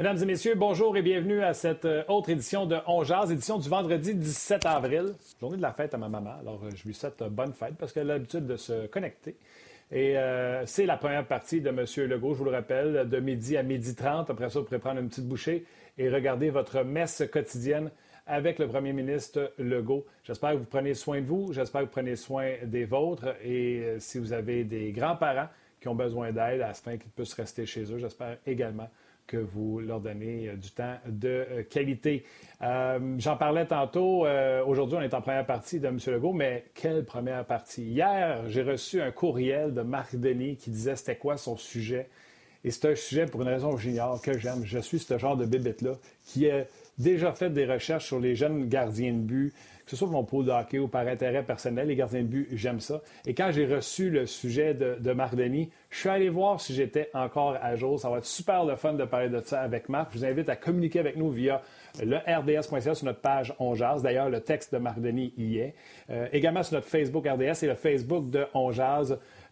Mesdames et messieurs, bonjour et bienvenue à cette euh, autre édition de On édition du vendredi 17 avril, journée de la fête à ma maman. Alors, euh, je lui souhaite bonne fête parce qu'elle a l'habitude de se connecter. Et euh, c'est la première partie de M. Legault, je vous le rappelle, de midi à midi 30. Après ça, vous pourrez prendre une petite bouchée et regarder votre messe quotidienne avec le premier ministre Legault. J'espère que vous prenez soin de vous, j'espère que vous prenez soin des vôtres. Et si vous avez des grands-parents qui ont besoin d'aide afin qu'ils puissent rester chez eux, j'espère également que vous leur donnez euh, du temps de euh, qualité. Euh, j'en parlais tantôt. Aujourd'hui, on est en première partie de M. Legault, mais quelle première partie? Hier, j'ai reçu un courriel de Marc Denis qui disait c'était quoi son sujet. Et c'est un sujet, pour une raison que j'ignore, que j'aime. Je suis ce genre de bébête-là qui a déjà fait des recherches sur les jeunes gardiens de but, que ce soit pour mon hockey ou par intérêt personnel, les gardiens de but, j'aime ça. Et quand j'ai reçu le sujet de, de Marc Denis, je suis allé voir si j'étais encore à jour. Ça va être super le fun de parler de ça avec Marc. Je vous invite à communiquer avec nous via le rds.ca sur notre page On D'ailleurs, le texte de Marc Denis y est. Euh, également sur notre Facebook RDS et le Facebook de On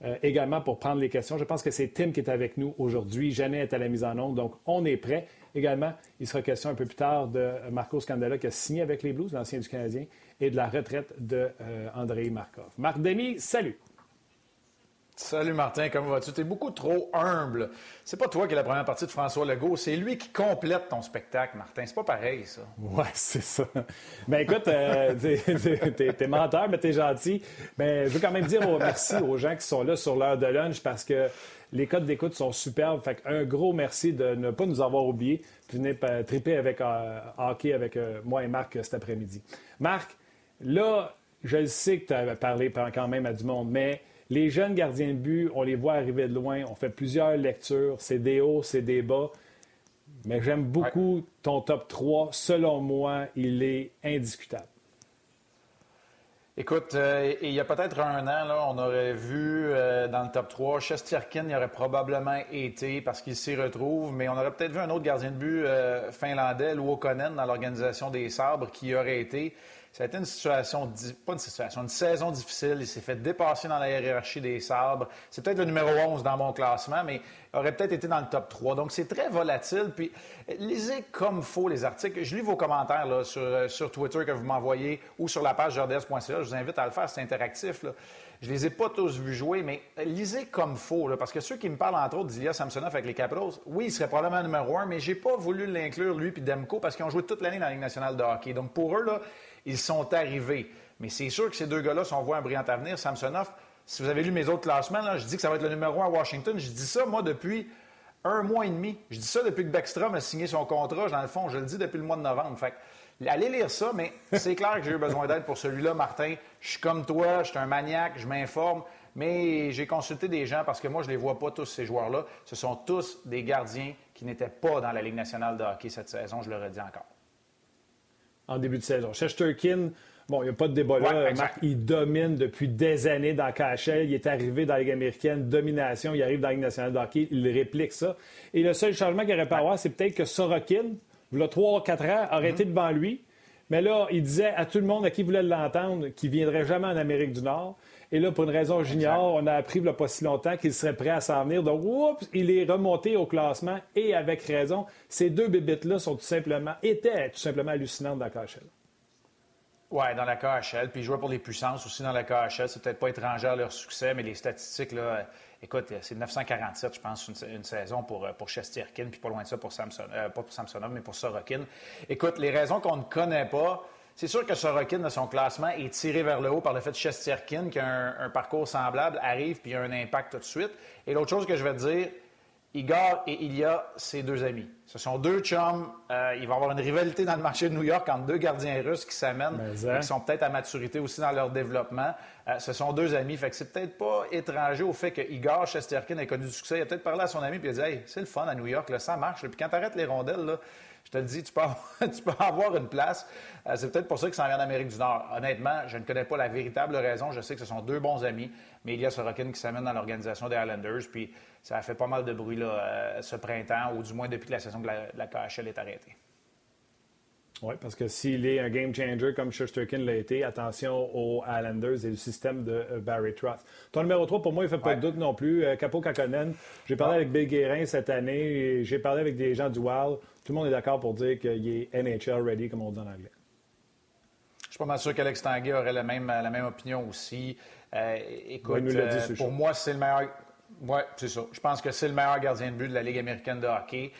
euh, également pour prendre les questions. Je pense que c'est Tim qui est avec nous aujourd'hui. Jeannet est à la mise en onde, donc on est prêt. Également, il sera question un peu plus tard de Marco Scandella qui a signé avec les Blues, l'ancien du Canadien, et de la retraite de euh, Markov. Marc Denis, salut. Salut Martin, comment vas-tu? Tu es beaucoup trop humble. C'est pas toi qui es la première partie de François Legault, c'est lui qui complète ton spectacle, Martin. C'est pas pareil, ça. Ouais, c'est ça. Ben, écoute, euh, t'es, menteur, mais t'es gentil. Mais je veux quand même dire merci aux gens qui sont là sur l'heure de lunch parce que les codes d'écoute sont superbes. Fait un gros merci de ne pas nous avoir oubliés. Venez triper avec euh, hockey avec euh, moi et Marc cet après-midi. Marc, là, je sais que tu as parlé quand même à du monde, mais les jeunes gardiens de but, on les voit arriver de loin, on fait plusieurs lectures, c'est des hauts, c'est des bas. Mais j'aime beaucoup ton top 3. Selon moi, il est indiscutable. Écoute, euh, il y a peut-être un an, là, on aurait vu euh, dans le top 3, Chesterkin y aurait probablement été parce qu'il s'y retrouve, mais on aurait peut-être vu un autre gardien de but euh, finlandais, Luokonen, dans l'organisation des Sabres, qui aurait été. Ça a été une situation, pas une situation, une saison difficile. Il s'est fait dépasser dans la hiérarchie des sabres. C'est peut-être le numéro 11 dans mon classement, mais il aurait peut-être été dans le top 3. Donc, c'est très volatile. Puis, lisez comme faut les articles. Je lis vos commentaires là, sur, euh, sur Twitter que vous m'envoyez ou sur la page jordes.ca. Je vous invite à le faire, c'est interactif. Là. Je les ai pas tous vus jouer, mais lisez comme faut, là, parce que ceux qui me parlent entre autres d'Ilya Samsonov avec les Capitals, oui, il serait probablement numéro un, mais j'ai pas voulu l'inclure lui puis Demko parce qu'ils ont joué toute l'année dans la Ligue nationale de hockey. Donc pour eux là, ils sont arrivés. Mais c'est sûr que ces deux gars-là, si on voit un brillant avenir, Samsonov, si vous avez lu mes autres classements, je dis que ça va être le numéro un à Washington. Je dis ça, moi, depuis un mois et demi. Je dis ça depuis que Backstrom a signé son contrat. Dans le fond, je le dis depuis le mois de novembre. Fait allez lire ça, mais c'est clair que j'ai eu besoin d'aide pour celui-là, Martin. Je suis comme toi, je suis un maniaque, je m'informe, mais j'ai consulté des gens parce que moi, je ne les vois pas tous, ces joueurs-là. Ce sont tous des gardiens qui n'étaient pas dans la Ligue nationale de hockey cette saison, je le redis encore en début de saison. Shesterkin, bon, il n'y a pas de débat là. Marc, il domine depuis des années dans KHL. Il est arrivé dans la Ligue américaine, domination. Il arrive dans la Ligue nationale de hockey, il réplique ça. Et le seul changement qu'il aurait pas avoir, c'est peut-être que Sorokin, il a 3-4 ans, aurait été devant lui. Mais là, il disait à tout le monde à qui voulait l'entendre qu'il ne viendrait jamais en Amérique du Nord. Et là, pour une raison junior, on a appris il n'y a pas si longtemps qu'il serait prêt à s'en venir. Donc, oups, il est remonté au classement et avec raison. Ces deux bébites-là sont tout simplement, étaient tout simplement hallucinantes dans la KHL. Oui, dans la KHL. Puis ils jouaient pour les puissances aussi dans la KHL. C'est peut-être pas étranger à leur succès, mais les statistiques, là, écoute, c'est 947, je pense, une, saison pour, pour Chesterkin, puis pas loin de ça pour Samson, euh, pas pour Samsonov, mais pour Sorokin. Écoute, les raisons qu'on ne connaît pas, c'est sûr que Sorokin, de son classement, est tiré vers le haut par le fait que Chesterkin, qui a un, parcours semblable, arrive puis a un impact tout de suite. Et l'autre chose que je vais te dire, Igor et Ilya, c'est deux amis. Ce sont deux chums. Euh, il va y avoir une rivalité dans le marché de New York entre deux gardiens russes qui s'amènent, hein. qui sont peut-être à maturité aussi dans leur développement. Euh, ce sont deux amis. Fait que c'est peut-être pas étranger au fait que Igor Chesterkin ait connu du succès. Il a peut-être parlé à son ami et il a dit Hey, c'est le fun à New York, là, ça marche. Puis quand tu arrêtes les rondelles, là, je te le dis, tu peux avoir, une place. Euh, c'est peut-être pour ça qu'il s'en vient en Amérique du Nord. Honnêtement, je ne connais pas la véritable raison. Je sais que ce sont deux bons amis, mais il y a Sorokin qui s'amène dans l'organisation des Islanders. Puis ça a fait pas mal de bruit là, euh, ce printemps, ou du moins depuis que la saison de la, KHL est arrêtée. Oui, parce que s'il est un game changer comme Shusterkin l'a été, attention aux Islanders et le système de euh, Barry Trotz. Ton numéro 3, pour moi, il ne fait pas de doute non plus. Capo Kakonen, j'ai parlé avec Bill Guérin cette année, j'ai parlé avec des gens du Wild. Tout le monde est d'accord pour dire qu'il est NHL ready, comme on dit en anglais. Je suis pas mal sûr qu'Alex Tanguay aurait la même, la même opinion aussi. Euh, écoute, pour moi, c'est le meilleur. Oui, c'est ça. Je pense que c'est le meilleur gardien de but de la Ligue américaine de hockey.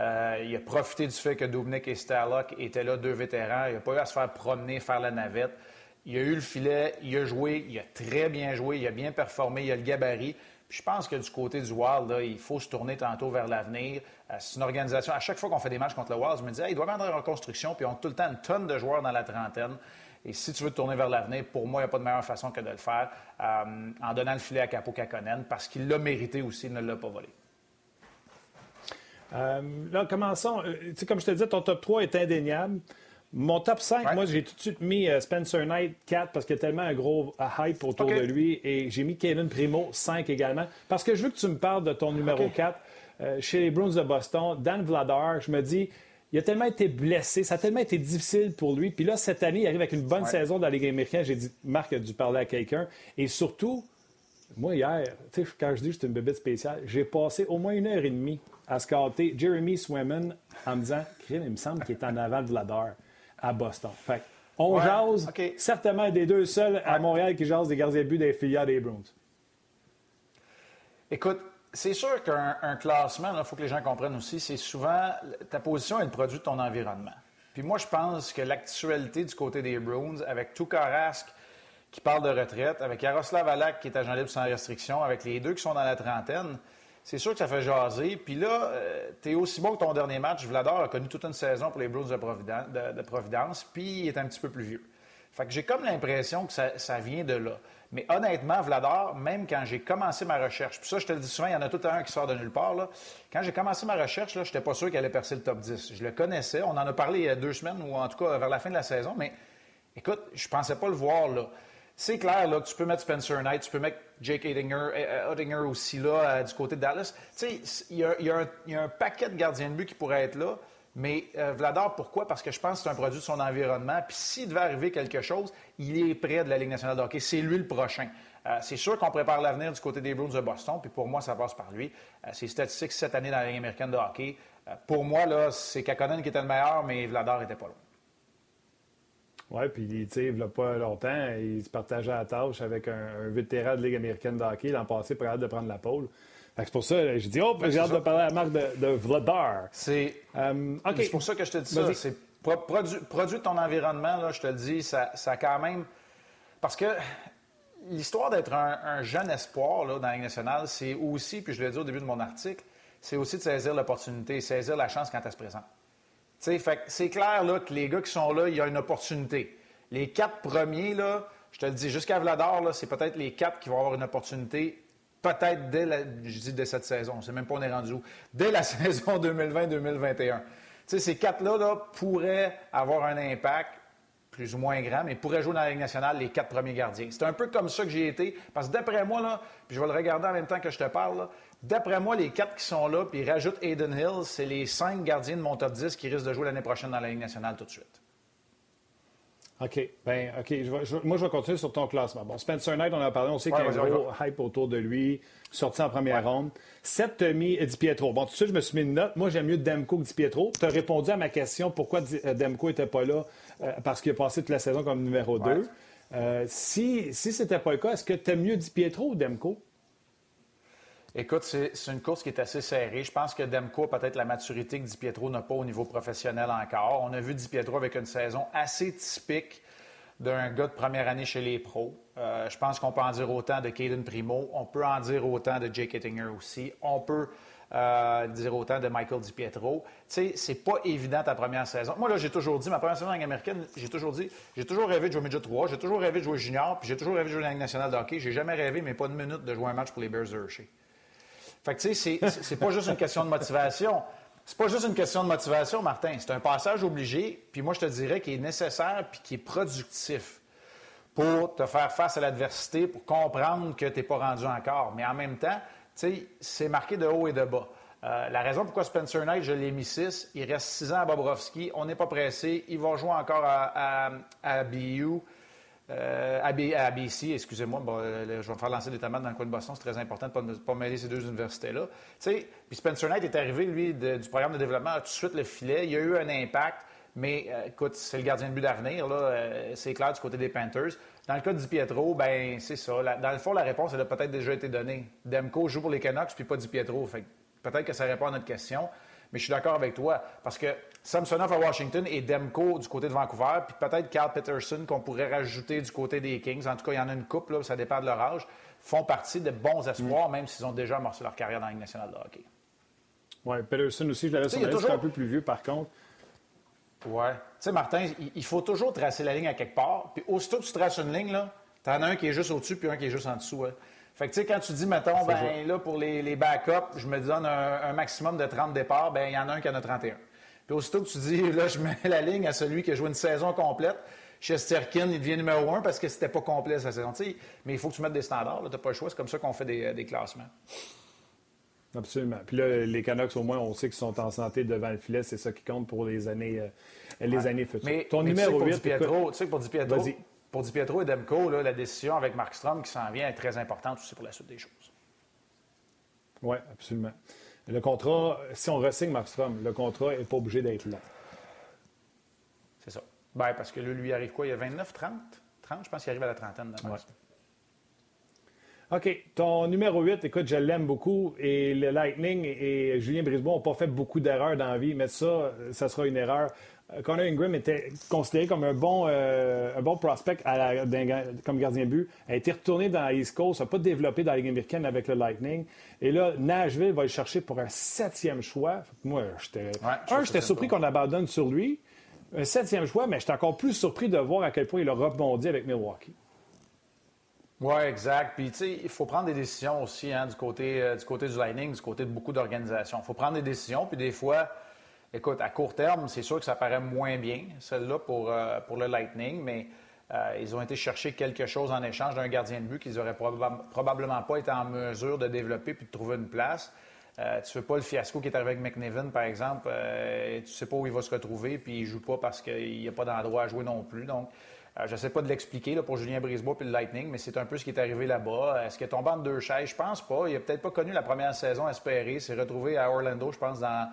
Euh, il a profité du fait que Dubnik et Starlock étaient là, deux vétérans. Il n'a pas eu à se faire promener, faire la navette. Il a eu le filet, il a joué, il a très bien joué, il a bien performé, il a le gabarit. Je pense que du côté du Wild, il faut se tourner tantôt vers l'avenir. Euh, c'est une organisation. À chaque fois qu'on fait des matchs contre le Wild, je me dis, il doit être en reconstruction, puis ils ont tout le temps une tonne de joueurs dans la trentaine. Et si tu veux te tourner vers l'avenir, pour moi, il n'y a pas de meilleure façon que de le faire euh, en donnant le filet à Capo Kakonen, parce qu'il l'a mérité aussi, il ne l'a pas volé. Euh, là, commençons. Comme je te disais, ton top 3 est indéniable. Mon top 5, moi, j'ai tout de suite mis euh, Spencer Knight 4 parce qu'il y a tellement un gros hype autour de lui. Et j'ai mis Kevin Primo 5 également. Parce que je veux que tu me parles de ton numéro 4 chez les Bruins de Boston. Dan Vladar, je me dis, il a tellement été blessé, ça a tellement été difficile pour lui. Puis là, cette année, il arrive avec une bonne saison dans la Ligue américaine. J'ai dit, Marc a dû parler à quelqu'un. Et surtout, moi, hier, quand je dis que j'étais une bébête spéciale, j'ai passé au moins une heure et demie à scouter Jeremy Swimmen en me disant il me semble qu'il est en avant de Vladar à Boston. Fait on jase certainement des deux seuls à Montréal qui jasent des gardiens de but des filiales des Bruins. Écoute, c'est sûr qu'un classement, il faut que les gens comprennent aussi, c'est souvent ta position est le produit de ton environnement. Puis moi, je pense que l'actualité du côté des Bruins, avec tout Rask qui parle de retraite, avec Yaroslav Alak qui est agent libre sans restriction, avec les deux qui sont dans la trentaine, c'est sûr que ça fait jaser. Puis là, euh, tu es aussi bon que ton dernier match. Vladar a connu toute une saison pour les Bruins de Providence, puis il est un petit peu plus vieux. Fait que j'ai comme l'impression que ça, vient de là. Mais honnêtement, Vladar, même quand j'ai commencé ma recherche, puis ça, je te le dis souvent, il y en a tout un qui sort de nulle part. Quand j'ai commencé ma recherche, je n'étais pas sûr qu'elle allait percer le top 10. Je le connaissais. On en a parlé il y a deux semaines, ou en tout cas vers la fin de la saison, mais écoute, je pensais pas le voir là. C'est clair là, tu peux mettre Spencer Knight, tu peux mettre Jake Oettinger, aussi là, euh, du côté de Dallas. Tu sais, il y, a un paquet de gardiens de but qui pourraient être là. Mais euh, Vladar, pourquoi? Parce que je pense que c'est un produit de son environnement. Puis s'il devait arriver quelque chose, il est près de la Ligue nationale de hockey. C'est lui le prochain. Euh, c'est sûr qu'on prépare l'avenir du côté des Bruins de Boston. Puis pour moi, ça passe par lui. ses statistiques cette année dans la Ligue américaine de hockey. pour moi, là, c'est Kakonen qui était le meilleur, mais Vladar n'était pas loin. Oui, puis il ne pas longtemps, il se partageait la tâche avec un, vétéran de Ligue américaine de hockey l'an passé pour hâte de prendre la pôle. C'est pour ça j'ai dit, oh, j'ai hâte de parler à la marque de, Vladar. C'est euh, pour ça que je te dis ça. C'est produit, de ton environnement, là, je te le dis, ça, ça quand même. Parce que l'histoire d'être un, jeune espoir là, dans la Ligue nationale, c'est aussi, puis je l'ai dit au début de mon article, c'est aussi de saisir l'opportunité, saisir la chance quand elle se présente c'est clair là, que les gars qui sont là, il y a une opportunité. Les quatre premiers, je te le dis, jusqu'à Vladar, c'est peut-être les quatre qui vont avoir une opportunité, peut-être dès, la, je dis dès cette saison, c'est même pas on est rendu dès la saison 2020-2021. Ces quatre-là là, pourraient avoir un impact plus ou moins grand, mais pourraient jouer dans la Ligue nationale les quatre premiers gardiens. C'est un peu comme ça que j'ai été, parce que d'après moi, là, puis je vais le regarder en même temps que je te parle, D'après moi, les quatre qui sont là, puis rajoute Aiden Hill, c'est les cinq gardiens de mon top 10 qui risquent de jouer l'année prochaine dans la Ligue nationale tout de suite. OK. Ben, OK. moi, je vais continuer sur ton classement. Bon, Spencer Knight, on en a parlé. On sait qu'il y a un gros hype autour de lui, sorti en première ronde. Sept mis Di Pietro. Bon, tout de suite, je me suis mis une note. Moi, j'aime mieux Demko que Di Pietro. Tu as répondu à ma question pourquoi euh, Demko n'était pas là, euh, parce qu'il a passé toute la saison comme numéro 2. Euh, si si ce n'était pas le cas, est-ce que tu aimes mieux Di Pietro ou Demko? Écoute, c'est une course qui est assez serrée. Je pense que Demko a peut-être la maturité que Di Pietro n'a pas au niveau professionnel encore. On a vu Di Pietro avec une saison assez typique d'un gars de première année chez les pros. Euh, je pense qu'on peut en dire autant de Caden Primo. On peut en dire autant de Jake Ettinger aussi. On peut euh, dire autant de Michael Di Pietro. Tu sais, c'est pas évident ta première saison. Moi, là, j'ai toujours dit, ma première saison en américaine, j'ai toujours dit, j'ai toujours rêvé de jouer Midget 3, j'ai toujours rêvé de jouer junior, puis j'ai toujours rêvé de jouer dans la Ligue nationale de hockey. J'ai jamais rêvé, mais pas une minute, de jouer un match pour les Bears de Hershey. Fait que, tu sais, c'est pas juste une question de motivation. C'est pas juste une question de motivation, Martin. C'est un passage obligé, puis moi, je te dirais qu'il est nécessaire puis qui est productif pour te faire face à l'adversité, pour comprendre que tu n'es pas rendu encore. Mais en même temps, tu sais, c'est marqué de haut et de bas. Euh, la raison pourquoi Spencer Knight, je l'ai mis 6, il reste 6 ans à Bobrovski. On n'est pas pressé. Il va jouer encore à, à, BU. Euh, à, BC, excusez-moi, euh, je vais me faire lancer des tomates dans le coin de Boston. C'est très important de ne pas, mêler ces deux universités-là. Puis Spencer Knight est arrivé, lui, du programme de développement, tout de suite le filet. Il y a eu un impact, mais écoute, c'est le gardien de but d'avenir. c'est clair du côté des Panthers. Dans le cas de Di Pietro, ben c'est ça. dans le fond, la réponse, elle a peut-être déjà été donnée. Demko joue pour les Canucks, puis pas Di Pietro. Fait Peut-être que ça répond à notre question, mais je suis d'accord avec toi. Parce que Samsonov à Washington et Demko du côté de Vancouver, puis peut-être Carl Peterson qu'on pourrait rajouter du côté des Kings. En tout cas, il y en a une couple, ça dépend de leur âge, font partie de bons espoirs, mm. même s'ils ont déjà amorcé leur carrière dans la Ligue nationale de hockey. Oui, Peterson aussi, je l'avais sur toujours... un peu plus vieux par contre. Oui. Tu sais, Martin, il faut toujours tracer la ligne à quelque part. Puis aussitôt que tu traces une ligne, tu en as un qui est juste au-dessus puis un qui est juste en dessous. Hein. Fait que, tu sais, quand tu dis, mettons, ben là, pour les, les backups, je me donne un, maximum de 30 départs, ben il y en a un qui en a 31. Puis aussitôt que tu dis, là, je mets la ligne à celui qui a joué une saison complète, Chesterkin, il devient numéro un parce que c'était pas complet sa saison. mais il faut que tu mettes des standards. Tu n'as pas le choix. C'est comme ça qu'on fait des, des, classements. Absolument. Puis là, les Canucks, au moins, on sait qu'ils sont en santé devant le filet. C'est ça qui compte pour les années, euh, les années futures. Mais, Ton numéro 8, tu sais, pour Di Pietro, pour Di Pietro et Demko, la décision avec Mark Strom qui s'en vient est très importante aussi pour la suite des choses. Oui, absolument. Le contrat, si on ressigne Mark Strom, le contrat n'est pas obligé d'être long. C'est ça. Ben, parce que là, lui, arrive quoi? Il y a 29, 30? 30, je pense qu'il arrive à la trentaine. Ouais. OK. Ton numéro 8, écoute, je l'aime beaucoup. Et le Lightning et Julien Brisebois n'ont pas fait beaucoup d'erreurs dans la vie, mais ça, ça sera une erreur. Euh, Connor Ingram était considéré comme un bon, euh, un bon prospect comme gardien de but. A été retourné dans la East Coast, n'a pas développé dans la Ligue américaine avec le Lightning. Et là, Nashville va le chercher pour un septième choix. Moi, j'étais. un, j'étais surpris qu'on abandonne sur lui. Un septième choix, mais j'étais encore plus surpris de voir à quel point il a rebondi avec Milwaukee. Oui, exact. Puis, tu sais, il faut prendre des décisions aussi hein, du, côté, euh, du côté du Lightning, du côté de beaucoup d'organisations. Il faut prendre des décisions, puis des fois, écoute, à court terme, c'est sûr que ça paraît moins bien, celle-là, pour, euh, pour le Lightning, mais euh, ils ont été chercher quelque chose en échange d'un gardien de but qu'ils n'auraient probablement pas été en mesure de développer puis de trouver une place. tu ne fais pas le fiasco qui est arrivé avec McNevin, par exemple. tu ne sais pas où il va se retrouver, puis il ne joue pas parce qu'il n'y a pas d'endroit à jouer non plus. Donc, euh, je ne sais pas de l'expliquer pour Julien Brisebois et le Lightning, mais c'est un peu ce qui est arrivé là-bas. Est-ce qu'il est tombé en deux chaises? Je pense pas. Il n'a peut-être pas connu la première saison espérée. S'est retrouvé à Orlando, je pense, dans,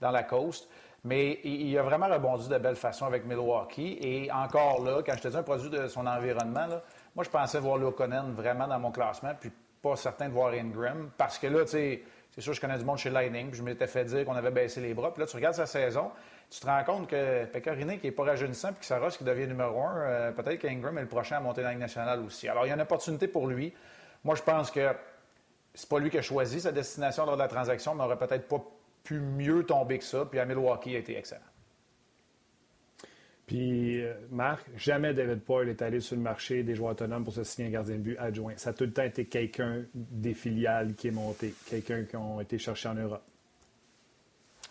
dans la coast. Mais il, a vraiment rebondi de belle façon avec Milwaukee. Et encore là, quand je te dis un produit de son environnement, moi, je pensais voir Lokonen vraiment dans mon classement, puis pas certain de voir Ingram. Parce que là, tu sais, c'est sûr, je connais du monde chez Lightning, puis je m'étais fait dire qu'on avait baissé les bras. Puis là, tu regardes sa saison, tu te rends compte que Pecorine, qui n'est pas rajeunissant, puis que Saros qui devient numéro un, euh, peut-être qu'Ingram est le prochain à monter dans la Ligue nationale aussi. Alors, il y a une opportunité pour lui. Moi, je pense que c'est pas lui qui a choisi sa destination lors de la transaction, mais aurait peut-être pas pu mieux tomber que ça. Puis à Milwaukee, il a été excellent. Puis, euh, Marc, jamais David Poyle est allé sur le marché des joueurs autonomes pour se signer un gardien de but adjoint. Ça a tout le temps été quelqu'un des filiales qui est monté, quelqu'un qui a été cherché en Europe.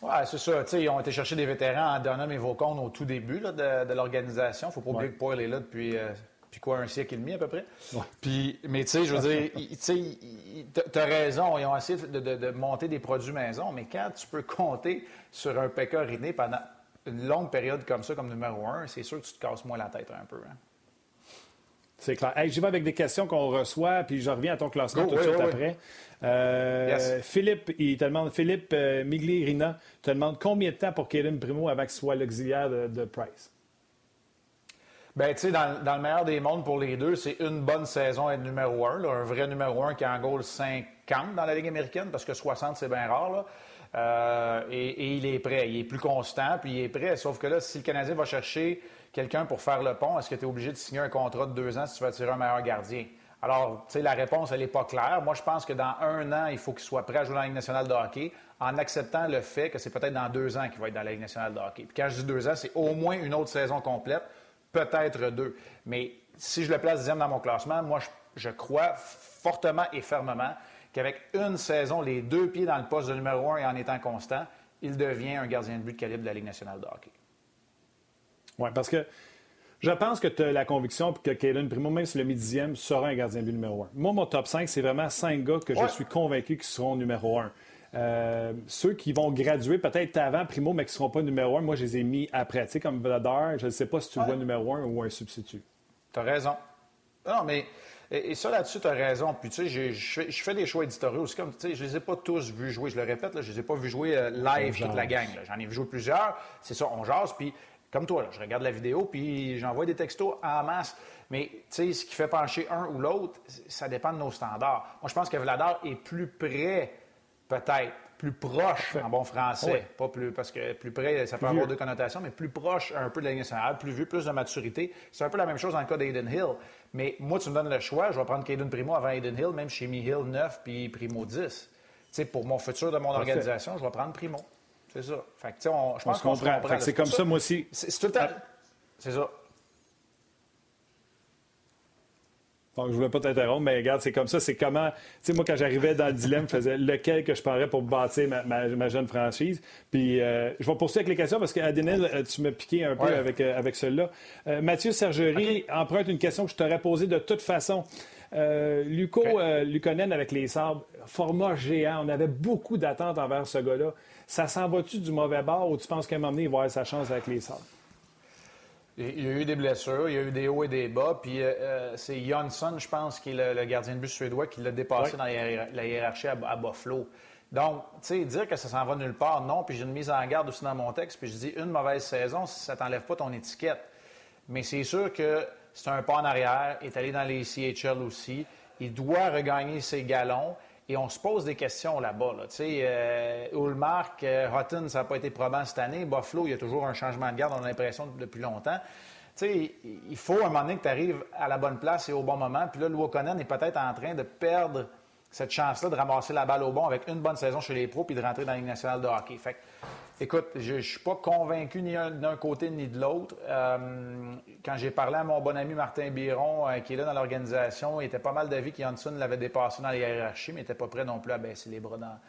Oui, c'est ça. ils ont été chercher des vétérans en Donham et Vaucon au tout début de, l'organisation. Il ne faut pas oublier que Poyle est là depuis, euh, quoi, un siècle et demi à peu près? Puis, mais tu sais, je veux dire, tu as raison, ils ont essayé de, monter des produits maison, mais quand tu peux compter sur un pécoriné pendant une longue période comme ça, comme numéro un, c'est sûr que tu te casses moins la tête un peu. Hein. C'est clair. J'y vais avec des questions qu'on reçoit, puis je reviens à ton classement tout de suite après. Euh, Philippe, il te demande, Philippe euh, Miglirina te demande combien de temps pour Kaden Primo avant qu'il soit l'auxiliaire de, Price? Bien, tu sais, dans, le meilleur des mondes pour les deux, c'est une bonne saison être numéro un, un vrai numéro un qui en goal 50 dans la Ligue américaine, parce que 60, c'est bien rare. Euh, et, et, il est prêt. Il est plus constant, puis il est prêt. Sauf que là, si le Canadien va chercher quelqu'un pour faire le pont, est-ce que tu es obligé de signer un contrat de deux ans si tu veux attirer un meilleur gardien? Alors, tu sais, la réponse, elle n'est pas claire. Moi, je pense que dans un an, il faut qu'il soit prêt à jouer dans la Ligue nationale de hockey en acceptant le fait que c'est peut-être dans deux ans qu'il va être dans la Ligue nationale de hockey. Puis quand je dis deux ans, c'est au moins une autre saison complète, peut-être deux. Mais si je le place dixième dans mon classement, moi, je, crois fortement et fermement qu'avec une saison, les deux pieds dans le poste de numéro un et en étant constant, il devient un gardien de but de calibre de la Ligue nationale de hockey. Oui, parce que je pense que tu as la conviction que Caden Primo, même si le mi-dixième, sera un gardien de but numéro un. Moi, mon top 5, c'est vraiment cinq gars que je suis convaincu qui seront numéro un. Euh, ceux qui vont graduer peut-être avant Primo, mais qui ne seront pas numéro un, moi, je les ai mis après. Tu sais, comme Vladar, je ne sais pas si tu le vois numéro un ou un substitut. Tu as raison. Non, mais et, ça, là-dessus, tu as raison. Puis, tu sais, je fais des choix éditoriaux aussi. Comme, tu sais, je les ai pas tous vus jouer. Je le répète, là, je les ai pas vus jouer euh, live toute la gang. J'en ai vu jouer plusieurs. C'est ça, on jase. Puis, comme toi, là, je regarde la vidéo, puis j'envoie des textos en masse. Mais, tu sais, ce qui fait pencher un ou l'autre, ça dépend de nos standards. Moi, je pense que Vladar est plus près, peut-être, plus proche en bon français. Pas plus, parce que plus près, ça peut avoir deux connotations, mais plus proche un peu de la ligne nationale, plus vu, plus de maturité. C'est un peu la même chose dans le cas d'Aiden Hill. Mais moi, tu me donnes le choix, je vais prendre Caden Primo avant Aiden Hill, même chez Mi Hill 9 puis Primo 10. sais, pour mon futur de mon organisation, je vais prendre Primo. C'est ça. Fait que, on, je pense qu'on comprend. C'est comme ça, moi aussi. C'est tout le temps. C'est ça. Je ne voulais pas t'interrompre, mais regarde, c'est comme ça. C'est comment. Tu sais, moi, quand j'arrivais dans le dilemme, je faisais lequel que je prendrais pour bâtir ma, jeune franchise. Puis, euh, je vais poursuivre avec les questions parce qu'Adenel, euh, tu m'as piqué un peu avec, euh, avec celle-là. Mathieu Sergerie emprunte une question que je t'aurais posée de toute façon. Luco Luconen avec les sabres, format géant. On avait beaucoup d'attentes envers ce gars-là. Ça s'en va-tu du mauvais bord ou tu penses qu'à un moment donné, il va avoir sa chance avec les sabres? Il y a eu des blessures, il y a eu des hauts et des bas. Puis euh, euh, c'est Jonsson, je pense, qui est le, gardien de but suédois, qui l'a dépassé dans la, hiérarchie à, Buffalo. Donc, tu sais, dire que ça s'en va nulle part, non. Puis j'ai une mise en garde aussi dans mon texte. Puis je dis une mauvaise saison, ça t'enlève pas ton étiquette. Mais c'est sûr que c'est un pas en arrière, est allé dans les CHL aussi. Il doit regagner ses galons. Et on se pose des questions là-bas. Tu sais, euh, Ulmark, euh, ça n'a pas été probant cette année. Buffalo, il y a toujours un changement de garde, on a l'impression depuis longtemps. Tu sais, il faut un moment donné que tu arrives à la bonne place et au bon moment. Puis là, Luokonen est peut-être en train de perdre cette chance-là de ramasser la balle au bon avec une bonne saison chez les pros puis de rentrer dans la Ligue nationale de hockey. Fait écoute, je ne suis pas convaincu ni d'un côté ni de l'autre. Euh, quand j'ai parlé à mon bon ami Martin Biron, euh, qui est là dans l'organisation, il était pas mal d'avis qu'Janssen l'avait dépassé dans les hiérarchies, mais n'était pas prêt non plus à baisser les bras dans,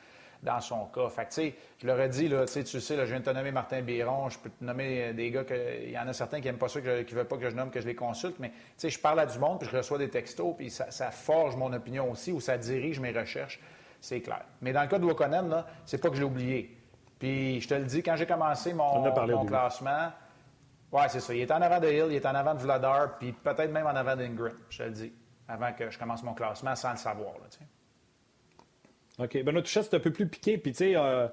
dans son cas. Fait que, je leur ai dit, là, tu sais, je viens de te nommer Martin Biron, je peux te nommer euh, des gars que, il y en a certains qui n'aiment pas ça, qui ne veulent pas que je nomme, que je les consulte, mais, je parle à du monde, puis je reçois des textos, puis ça, forge mon opinion aussi, ou ça dirige mes recherches, c'est clair. Mais dans le cas de Wokonen, là, c'est pas que je l'ai oublié. Puis, je te le dis, quand j'ai commencé mon, mon classement, ouais, c'est ça, il est en avant de Hill, il est en avant de Vladar, puis peut-être même en avant d'Ingram, je te le dis, avant que je commence mon classement sans le savoir, là. OK. Ben, notre c'est un peu plus piqué. Puis, tu sais, euh,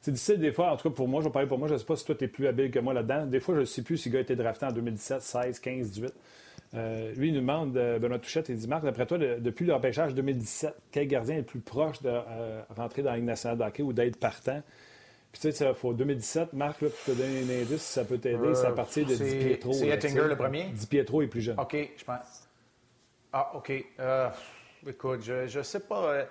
c'est difficile des fois. En tout cas, pour moi, je vais parler pour moi. Je ne sais pas si toi, tu es plus habile que moi là-dedans. Des fois, je ne sais plus si le gars a été drafté en 2017, 16, 15, 18. lui, il nous demande, euh, Benoît Touchette, il dit Marc, d'après toi, depuis le repêchage 2017, quel gardien est le plus proche de euh, rentrer dans la Ligue nationale de hockey ou d'être partant? Puis, tu sais, faut 2017, Marc, là, pour te donner un indice, si ça peut t'aider, c'est à partir de Di Pietro. C'est Ettinger le premier? Di Pietro est plus jeune. OK, je pense. Ah, OK. écoute, je ne sais pas.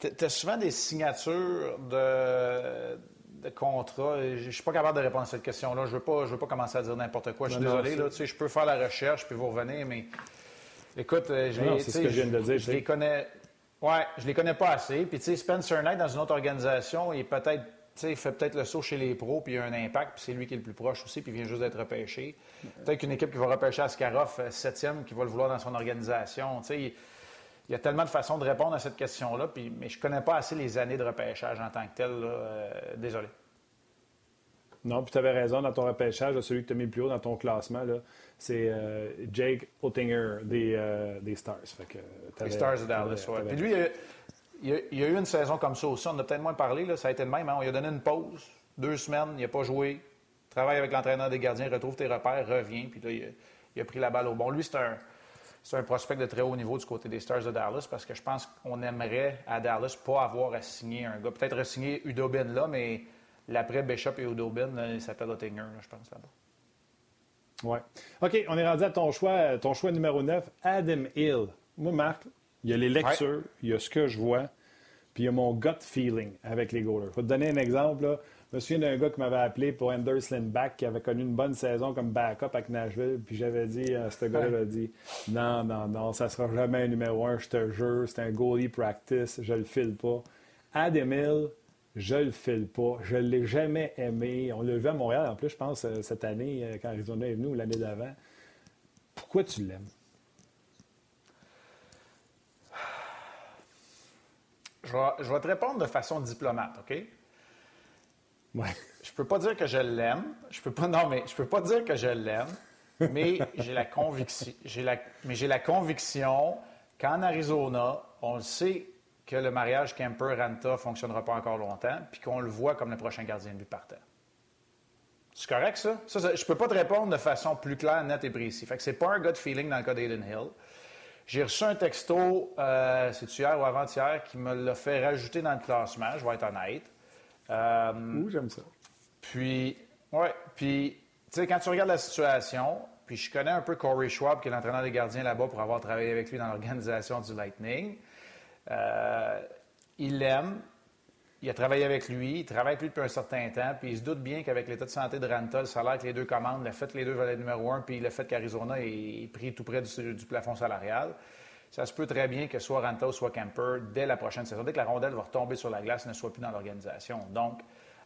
Tu as souvent des signatures de, de contrats. Je ne suis pas capable de répondre à cette question-là. Je ne veux, pas, veux pas commencer à dire n'importe quoi. Je suis désolé. Là, je peux faire la recherche puis vous revenez, mais écoute, euh, je, les, ce que je, viens de dire, je les connais. Ouais, je les connais pas assez. Puis, tu sais, Spencer Knight, dans une autre organisation, il peut-être. il fait peut-être le saut chez les pros, puis il a un impact, puis c'est lui qui est le plus proche aussi, puis il vient juste d'être repêché. Peut-être qu'une équipe qui va repêcher Askarov, euh, septième, qui va le vouloir dans son organisation. Tu sais, il y a tellement de façons de répondre à cette question-là, mais je connais pas assez les années de repêchage en tant que tel. Euh, désolé. Non, puis tu avais raison dans ton repêchage, celui que tu as mis le plus haut dans ton classement, c'est euh, Jake Ottinger des, euh, des Stars. les Stars de Dallas, oui. Puis lui, il a, a, eu une saison comme ça aussi. On en a peut-être moins parlé. Là. Ça a été le même. Hein. On lui a donné une pause, deux semaines, il n'a pas joué. Travaille avec l'entraîneur des gardiens, retrouve tes repères, revient. Puis là, il a, il a pris la balle au bon. Lui, c'est un c'est un prospect de très haut niveau du côté des Stars de Dallas parce que je pense qu'on aimerait à Dallas pas avoir à signer un gars. Peut-être à signer Udobin là, mais l'après Bishop et Udobin, il s'appelle Ottinger, je pense, là-bas. Oui. OK, on est rendu à ton choix, ton choix numéro 9, Adam Hill. Moi, Marc, il y a les lectures, il y a ce que je vois, puis il y a mon gut feeling avec les goalers. Je vais te donner un exemple. Là. Je me souviens d'un gars qui m'avait appelé pour Anders Lindback qui avait connu une bonne saison comme backup avec Nashville. Puis j'avais dit, à ce gars-là, a dit Non, non, non, ça sera jamais un numéro un, je te jure. C'est un goalie practice, je le file pas. Adam Hill, je le file pas. Je ne l'ai jamais aimé. On l'a vu à Montréal, en plus, je pense, euh, cette année, euh, quand Arizona est venu, ou l'année d'avant. Pourquoi tu l'aimes? je vais, je vais te répondre de façon diplomate, OK? Ouais. Je peux pas dire que je l'aime. Je peux pas, non, mais je peux pas dire que je l'aime. Mais j'ai la conviction, j'ai la, mais j'ai la conviction qu'en Arizona, on le sait que le mariage Kemper-Ranta fonctionnera pas encore longtemps, puis qu'on le voit comme le prochain gardien de but partant. C'est correct, ça? ça, ça je peux pas te répondre de façon plus claire, nette et précise. Fait que c'est pas un gut feeling dans le cas d'Aiden Hill. J'ai reçu un texto, euh, c'est hier ou avant-hier, qui me l'a fait rajouter dans le classement, je vais être honnête. Euh, Ouh, j'aime ça. Puis, ouais, puis, tu sais, quand tu regardes la situation, puis je connais un peu Corey Schwab, qui est l'entraîneur des gardiens là-bas pour avoir travaillé avec lui dans l'organisation du Lightning. Euh, il l'aime, il a travaillé avec lui, il travaille avec lui depuis un certain temps, puis il se doute bien qu'avec l'état de santé de Ranta, le salaire que les deux commandent, le fait que les deux être numéro un, puis le fait qu'Arizona est pris tout près du, plafond salarial, ça se peut très bien que soit Ranta ou soit Camper, dès la prochaine saison, dès que la rondelle va retomber sur la glace, ne soit plus dans l'organisation. Donc,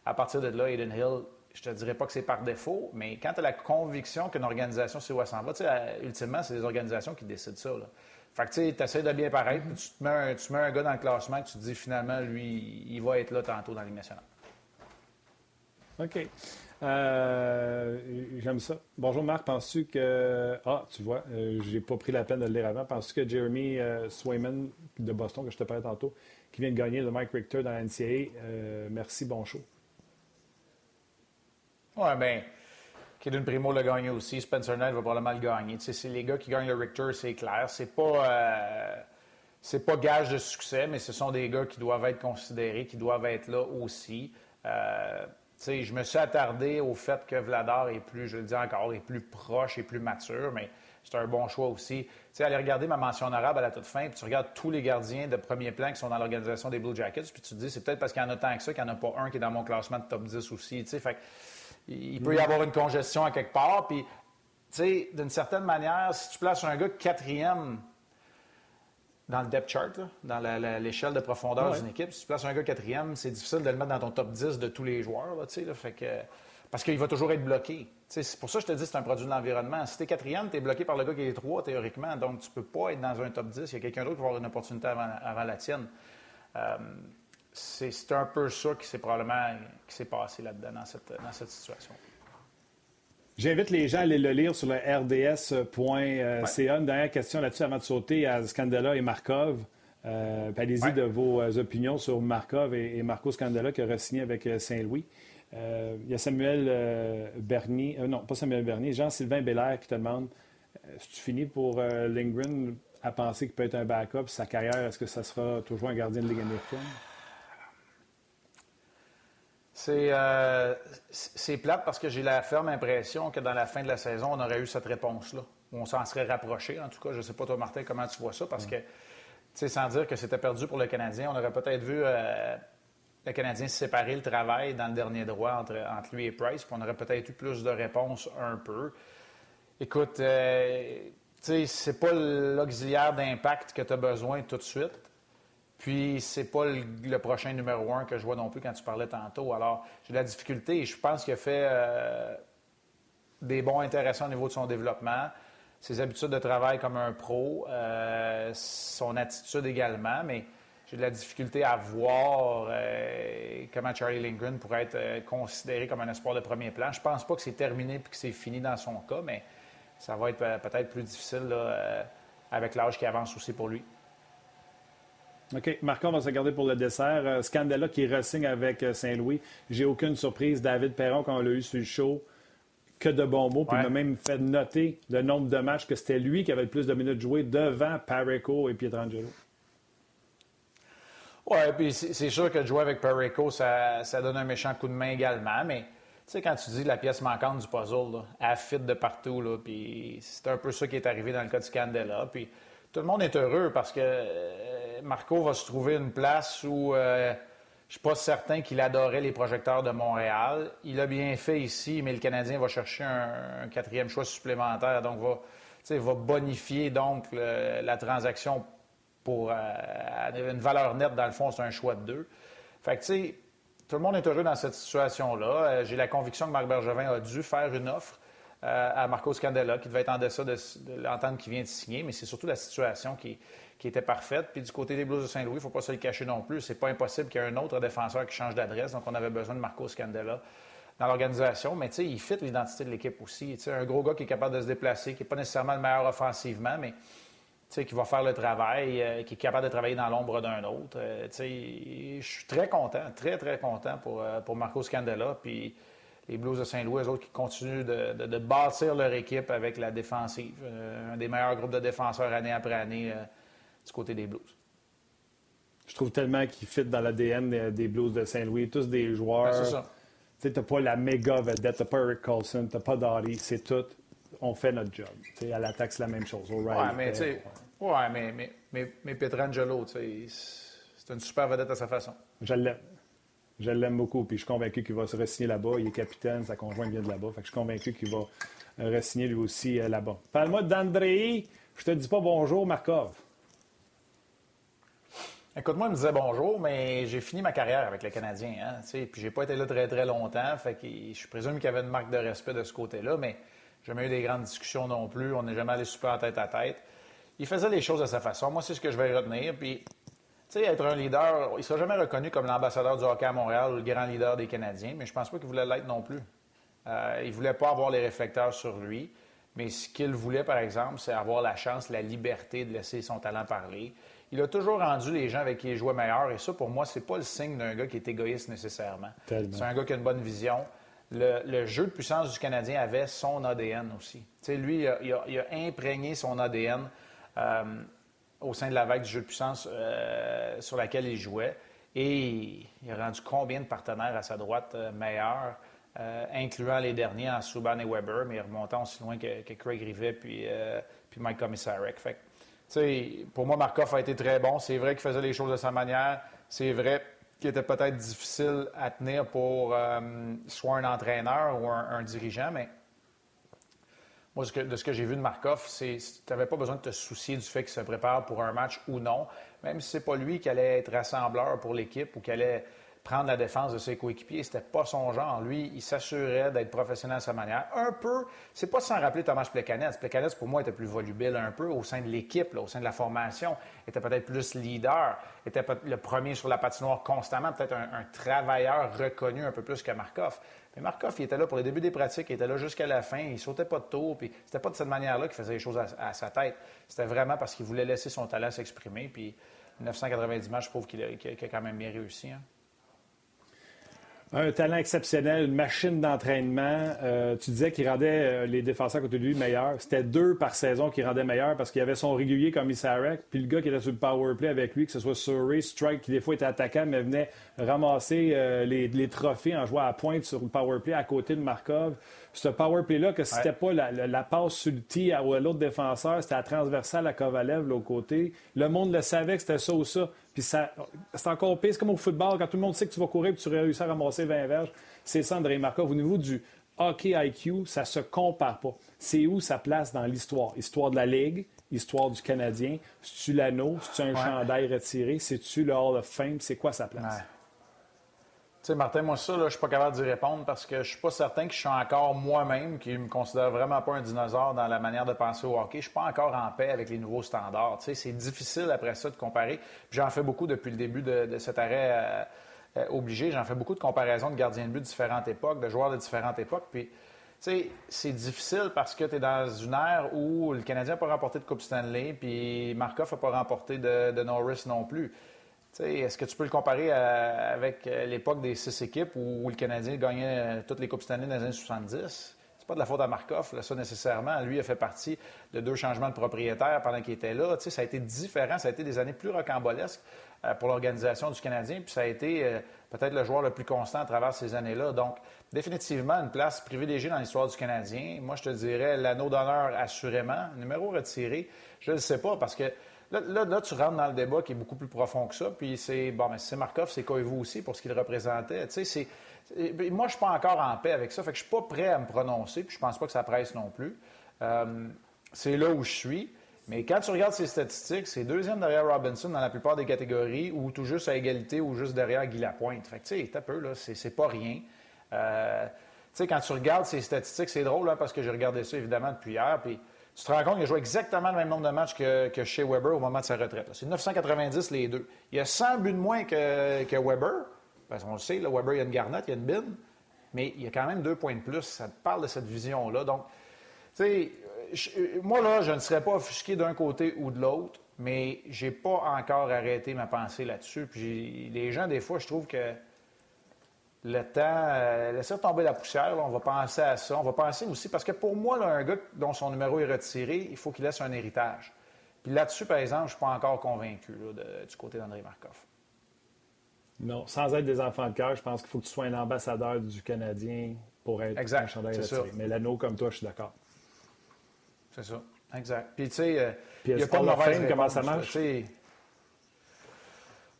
à partir de là, Aiden Hill, je te dirais pas que c'est par défaut, mais quand tu as la conviction qu'une organisation sait où elle s'en va, ultimement, c'est les organisations qui décident ça. Fait que tu essaies de bien paraître, puis tu te, mets un, tu mets un gars dans le classement tu te dis finalement, lui, il va être là tantôt dans Ligue nationale. OK. Euh, j'aime ça. Bonjour Marc, penses-tu que. Ah, tu vois, euh, j'ai pas pris la peine de le lire avant. Penses-tu que Jeremy euh, Swayman de Boston, que je te parlais tantôt, qui vient de gagner le Mike Richter dans la NCAA, merci, bon show. Oui, bien. Kaden Primo l'a gagné aussi. Spencer Knight va probablement le gagner. c'est les gars qui gagnent le Richter, c'est clair. C'est pas, euh, c'est pas gage de succès, mais ce sont des gars qui doivent être considérés, qui doivent être là aussi. Euh, je me suis attardé au fait que Vladar est plus, je le dis encore, est plus proche et plus mature, mais c'est un bon choix aussi. Tu allez regarder ma mention arabe à la toute fin, puis tu regardes tous les gardiens de premier plan qui sont dans l'organisation des Blue Jackets, puis tu te dis, c'est peut-être parce qu'il y en a tant que ça qu'il n'y en a pas un qui est dans mon classement de top 10 aussi. Fait il peut y avoir une congestion à quelque part. Puis, tu sais, d'une certaine manière, si tu places un gars quatrième dans le depth chart, dans l'échelle de profondeur d'une équipe, si tu places un gars quatrième, c'est difficile de le mettre dans ton top 10 de tous les joueurs. Là, là, fait que, parce qu'il va toujours être bloqué. C'est pour ça que je te dis que c'est un produit de l'environnement. Si tu es quatrième, tu es bloqué par le gars qui est trois, théoriquement. Donc, tu ne peux pas être dans un top 10. Il y a quelqu'un d'autre qui va avoir une opportunité avant, la tienne. Euh, c'est un peu ça qui s'est probablement qui s'est passé là-dedans, dans cette, dans cette situation. J'invite les gens à aller le lire sur le rds.ca. Une dernière question là-dessus avant de sauter à Scandella et Markov. Euh, Allez-y de vos euh, opinions sur Markov et, Marco Scandella qui a signé avec euh, Saint-Louis. Euh, il y a Samuel Bernier, non, pas Samuel Bernier, Jean-Sylvain Belair qui te demande si tu finis pour Lindgren à penser qu'il peut être un backup, sa carrière, est-ce que ça sera toujours un gardien de Ligue américaine? Euh, c'est plate parce que j'ai la ferme impression que dans la fin de la saison, on aurait eu cette réponse-là. On s'en serait rapproché. En tout cas, je ne sais pas, toi, Martin, comment tu vois ça, parce que, tu sais, sans dire que c'était perdu pour le Canadien, on aurait peut-être vu euh, le Canadien séparer le travail dans le dernier droit entre, entre lui et Price, puis on aurait peut-être eu plus de réponses un peu. Écoute, euh, tu sais, c'est pas l'auxiliaire d'impact que tu as besoin tout de suite. Puis, c'est pas le, prochain numéro un que je vois non plus quand tu parlais tantôt. Alors, j'ai de la difficulté je pense qu'il a fait euh, des bons intéressants au niveau de son développement, ses habitudes de travail comme un pro, euh, son attitude également, mais j'ai de la difficulté à voir euh, comment Charlie Lindgren pourrait être considéré comme un espoir de premier plan. Je pense pas que c'est terminé et que c'est fini dans son cas, mais ça va être peut-être plus difficile avec l'âge qui avance aussi pour lui. OK. Marco, on va se garder pour le dessert. Euh, Scandella qui ressigne avec euh, Saint-Louis. J'ai aucune surprise. David Perron, quand on l'a eu sur le show, que de bons mots. Puis il m'a même fait noter le nombre de matchs que c'était lui qui avait le plus de minutes jouées devant Pareco et Pietrangelo. Oui, puis c'est sûr que de jouer avec Pareco, ça, donne un méchant coup de main également. Mais tu sais, quand tu dis la pièce manquante du puzzle, là, elle fit de partout. Là, puis c'est un peu ça qui est arrivé dans le cas de Scandella. Puis tout le monde est heureux parce que euh, Marco va se trouver une place où euh, je ne suis pas certain qu'il adorait les projecteurs de Montréal. Il a bien fait ici, mais le Canadien va chercher un, quatrième choix supplémentaire, donc va, va bonifier donc la transaction pour euh, une valeur nette, dans le fond, c'est un choix de deux. Fait que, tu sais, tout le monde est heureux dans cette situation-là. J'ai la conviction que Marc Bergevin a dû faire une offre à Marco Scandella, qui devait être en deçà de, l'entente qui vient de signer, mais c'est surtout la situation qui, était parfaite. Puis du côté des Blues de Saint-Louis, il ne faut pas se le cacher non plus. C'est pas impossible qu'il y ait un autre défenseur qui change d'adresse, donc on avait besoin de Marco Scandella dans l'organisation, mais il fit l'identité de l'équipe aussi. un gros gars qui est capable de se déplacer, qui n'est pas nécessairement le meilleur offensivement, mais qui va faire le travail, euh, qui est capable de travailler dans l'ombre d'un autre. Euh, je suis très content, très, très content pour, euh, pour Marco Scandella. Puis les Blues de Saint-Louis, eux autres qui continuent de, bâtir leur équipe avec la défensive. un des meilleurs groupes de défenseurs année après année du côté des Blues. Je trouve tellement qu'ils fit dans l'ADN des Blues de Saint-Louis. Tous des joueurs. Ben, c'est ça. Tu n'as pas la méga vedette, tu n'as pas Eric Colson, tu n'as pas Dottie, c'est tout. On fait notre job. sais, à l'attaque, c'est la même chose. Oui, mais, tu ouais, mais, mais, mais, mais c'est une super vedette à sa façon. Je l'aime. Je l'aime beaucoup, puis je suis convaincu qu'il va se re-signer là-bas. Il est capitaine, sa conjointe vient de là-bas. Fait que je suis convaincu qu'il va re-signer lui aussi euh, là-bas. Parle-moi d'André. Je te dis pas bonjour, Markov. Écoute, moi, il me disait bonjour, mais j'ai fini ma carrière avec les Canadiens. Hein, puis j'ai pas été là très, très longtemps. Fait que je présume qu'il y avait une marque de respect de ce côté-là, mais jamais eu des grandes discussions non plus. On n'est jamais allé super tête à tête. Il faisait les choses de sa façon. Moi, c'est ce que je vais retenir. Puis, tu sais, être un leader, il sera jamais reconnu comme l'ambassadeur du hockey à Montréal ou le grand leader des Canadiens, mais je pense pas qu'il voulait l'être non plus. Euh, il voulait pas avoir les réflecteurs sur lui. Mais ce qu'il voulait, par exemple, c'est avoir la chance, la liberté de laisser son talent parler il a toujours rendu les gens avec qui il jouait meilleur. Et ça, pour moi, c'est pas le signe d'un gars qui est égoïste nécessairement. C'est un gars qui a une bonne vision. Le, jeu de puissance du Canadien avait son ADN aussi. lui, il a, imprégné son ADN euh, au sein de la vague du jeu de puissance euh, sur laquelle il jouait. Et il a rendu combien de partenaires à sa droite euh, meilleurs, incluant les derniers en Subban et Weber, mais remontant aussi loin que, Craig Rivet puis, puis Mike Commissarek. Fait pour moi, Markov a été très bon. C'est vrai qu'il faisait les choses de sa manière. C'est vrai qu'il était peut-être difficile à tenir pour euh, soit un entraîneur ou un, dirigeant, mais moi, de ce que j'ai vu de Markov, c'est tu n'avais pas besoin de te soucier du fait qu'il se prépare pour un match ou non, même si ce n'est pas lui qui allait être rassembleur pour l'équipe ou qui allait prendre la défense de ses coéquipiers. C'était pas son genre. Lui, il s'assurait d'être professionnel à sa manière. Un peu, c'est pas sans rappeler Thomas Plekanec. Plekanec, pour moi, était plus volubile un peu au sein de l'équipe, au sein de la formation. était peut-être plus leader, était le premier sur la patinoire constamment, peut-être un, travailleur reconnu un peu plus que Markov. Mais Markov, il était là pour les débuts des pratiques, il était là jusqu'à la fin, il sautait pas de tour, puis c'était pas de cette manière-là qu'il faisait les choses à, sa tête. C'était vraiment parce qu'il voulait laisser son talent s'exprimer, puis 990 matchs, je trouve qu'il a, a, quand même bien réussi. Hein. Un talent exceptionnel, une machine d'entraînement. Euh, tu disais qu'il rendait euh, les défenseurs côté de lui meilleurs. C'était deux par saison qui rendaient meilleurs parce qu'il y avait son régulier comme Isarek, puis le gars qui était sur le power play avec lui, que ce soit Surrey, Strike, qui des fois était attaquant, mais venait ramasser euh, les, trophées en jouant à pointe sur le power play à côté de Markov. Ce power play-là, que c'était pas la, passe sur le tee à, l'autre défenseur, c'était la transversale à Kovalev, l'autre côté. Le monde le savait que c'était ça ou ça. Puis ça, c'est encore pire. C'est comme au football, quand tout le monde sait que tu vas courir et tu réussis à ramasser 20 verges. C'est ça, André Markov. Au niveau du hockey IQ, ça se compare pas. C'est où sa place dans l'histoire? Histoire de la Ligue, histoire du Canadien. C'est-tu l'anneau? C'est-tu un chandail retiré? C'est-tu le Hall of Fame? C'est quoi sa place? Sais, Martin, moi, ça, là, je suis pas capable d'y répondre parce que je suis pas certain que je suis encore moi-même, qui me considère vraiment pas un dinosaure dans la manière de penser au hockey. Je suis pas encore en paix avec les nouveaux standards. Tu c'est difficile après ça de comparer. J'en fais beaucoup depuis le début de, cet arrêt euh, euh, obligé. J'en fais beaucoup de comparaisons de gardiens de but de différentes époques, de joueurs de différentes époques. C'est difficile parce que tu es dans une ère où le Canadien n'a pas remporté de Coupe Stanley, puis Markov n'a pas remporté de Norris non plus. Est-ce que tu peux le comparer avec euh, l'époque des six équipes où, le Canadien gagnait euh, toutes les Coupes Stanley dans les années 70? C'est pas de la faute à Markov, ça nécessairement. Lui a fait partie de deux changements de propriétaire pendant qu'il était là. ça a été différent, ça a été des années plus rocambolesques euh, pour l'organisation du Canadien, puis ça a été peut-être le joueur le plus constant à travers ces années-là. Donc, définitivement, une place privilégiée dans l'histoire du Canadien. Moi, je te dirais l'anneau d'honneur, assurément. Numéro retiré, je ne le sais pas parce que Là, tu rentres dans le débat qui est beaucoup plus profond que ça. Puis c'est, bon, mais c'est Markov, c'est vous aussi pour ce qu'il représentait. Tu sais, c'est, moi, je suis pas encore en paix avec ça. Fait que je suis pas prêt à me prononcer. Puis je pense pas que ça presse non plus. Euh, c'est là où je suis. Mais quand tu regardes ces statistiques, c'est deuxième derrière Robinson dans la plupart des catégories ou tout juste à égalité ou juste derrière Guy Lapointe. Fait que, tu sais, un peu, là, c'est, pas rien. Euh, sais, quand tu regardes ces statistiques, c'est drôle, hein, parce que j'ai regardé ça, évidemment, depuis hier, puis tu te rends compte qu'il a joué exactement le même nombre de matchs que, chez Weber au moment de sa retraite. C'est 990 les deux. Il a 100 buts de moins que, que Weber, parce qu'on le sait, là, Weber, il y a une garnette, il y a une bine, mais il y a quand même deux points de plus. Ça te parle de cette vision-là. Donc, tu sais, moi, là, je ne serais pas offusqué d'un côté ou de l'autre, mais j'ai pas encore arrêté ma pensée là-dessus. Puis les gens, des fois, je trouve que le temps, euh, laisser tomber la poussière, on va penser à ça. On va penser aussi, parce que pour moi, là, un gars dont son numéro est retiré, il faut qu'il laisse un héritage. Puis là-dessus, par exemple, je ne suis pas encore convaincu du côté d'André Markov. Non, sans être des enfants de cœur, je pense qu'il faut que tu sois un ambassadeur du Canadien pour être exact, un chandail retiré. Mais l'anneau, comme toi, je suis d'accord. C'est ça, exact. Puis tu sais, euh, il n'y a pas de mauvaise comment ça marche?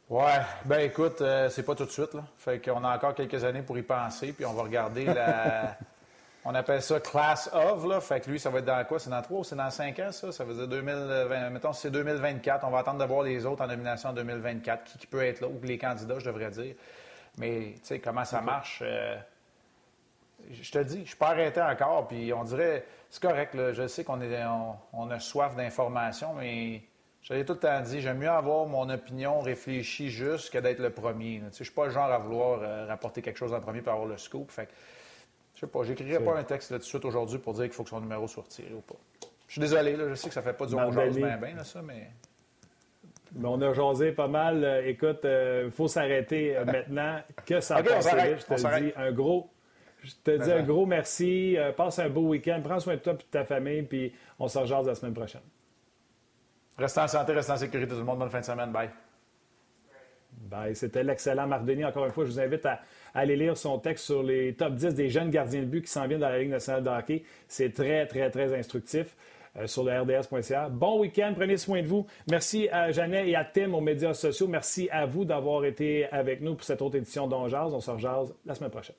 Ouais, ben écoute, euh, c'est pas tout de suite. Là. Fait qu'on a encore quelques années pour y penser, puis on va regarder la. on appelle ça Class of, là. Fait que lui, ça va être dans quoi? C'est dans trois ou c'est dans cinq ans, ça? Ça veut dire 2020. Mettons, c'est 2024. On va attendre de voir les autres en nomination en 2024, qui, peut être là, ou les candidats, je devrais dire. Mais, tu sais, comment ça marche? Euh, je te dis, je pas arrêté encore, puis on dirait, c'est correct, là, je sais qu'on est, on a soif d'informations, mais j'avais tout le temps dit, j'aime mieux avoir mon opinion réfléchie juste que d'être le premier. Je ne suis pas le genre à vouloir euh, rapporter quelque chose en premier pour avoir le scoop. Fait je sais pas, j'écrirai pas un texte là, tout de suite aujourd'hui pour dire qu'il faut que son numéro soit retiré ou pas. Je suis désolé, là, je sais que ça fait pas du bon bien, bien, ça, mais... mais... on a jasé pas mal. Euh, écoute, il euh, faut s'arrêter maintenant. Que ça okay, passe Je te dis un gros, je te dis un gros merci. passe un beau week-end. Prends soin de toi et de ta famille. Puis on se rejase la semaine prochaine. Restez en santé, restez en sécurité tout le monde. Bonne fin de semaine. Bye. Bye. C'était l'excellent Marc Denis. Encore une fois, je vous invite à, aller lire son texte sur les top 10 des jeunes gardiens de but qui s'en viennent dans la Ligue nationale de hockey. C'est très, très, très instructif euh, sur le RDS.ca. Bon week-end, prenez soin de vous. Merci à Jeannet et à Tim aux médias sociaux. Merci à vous d'avoir été avec nous pour cette autre édition d'On On se rejase la semaine prochaine.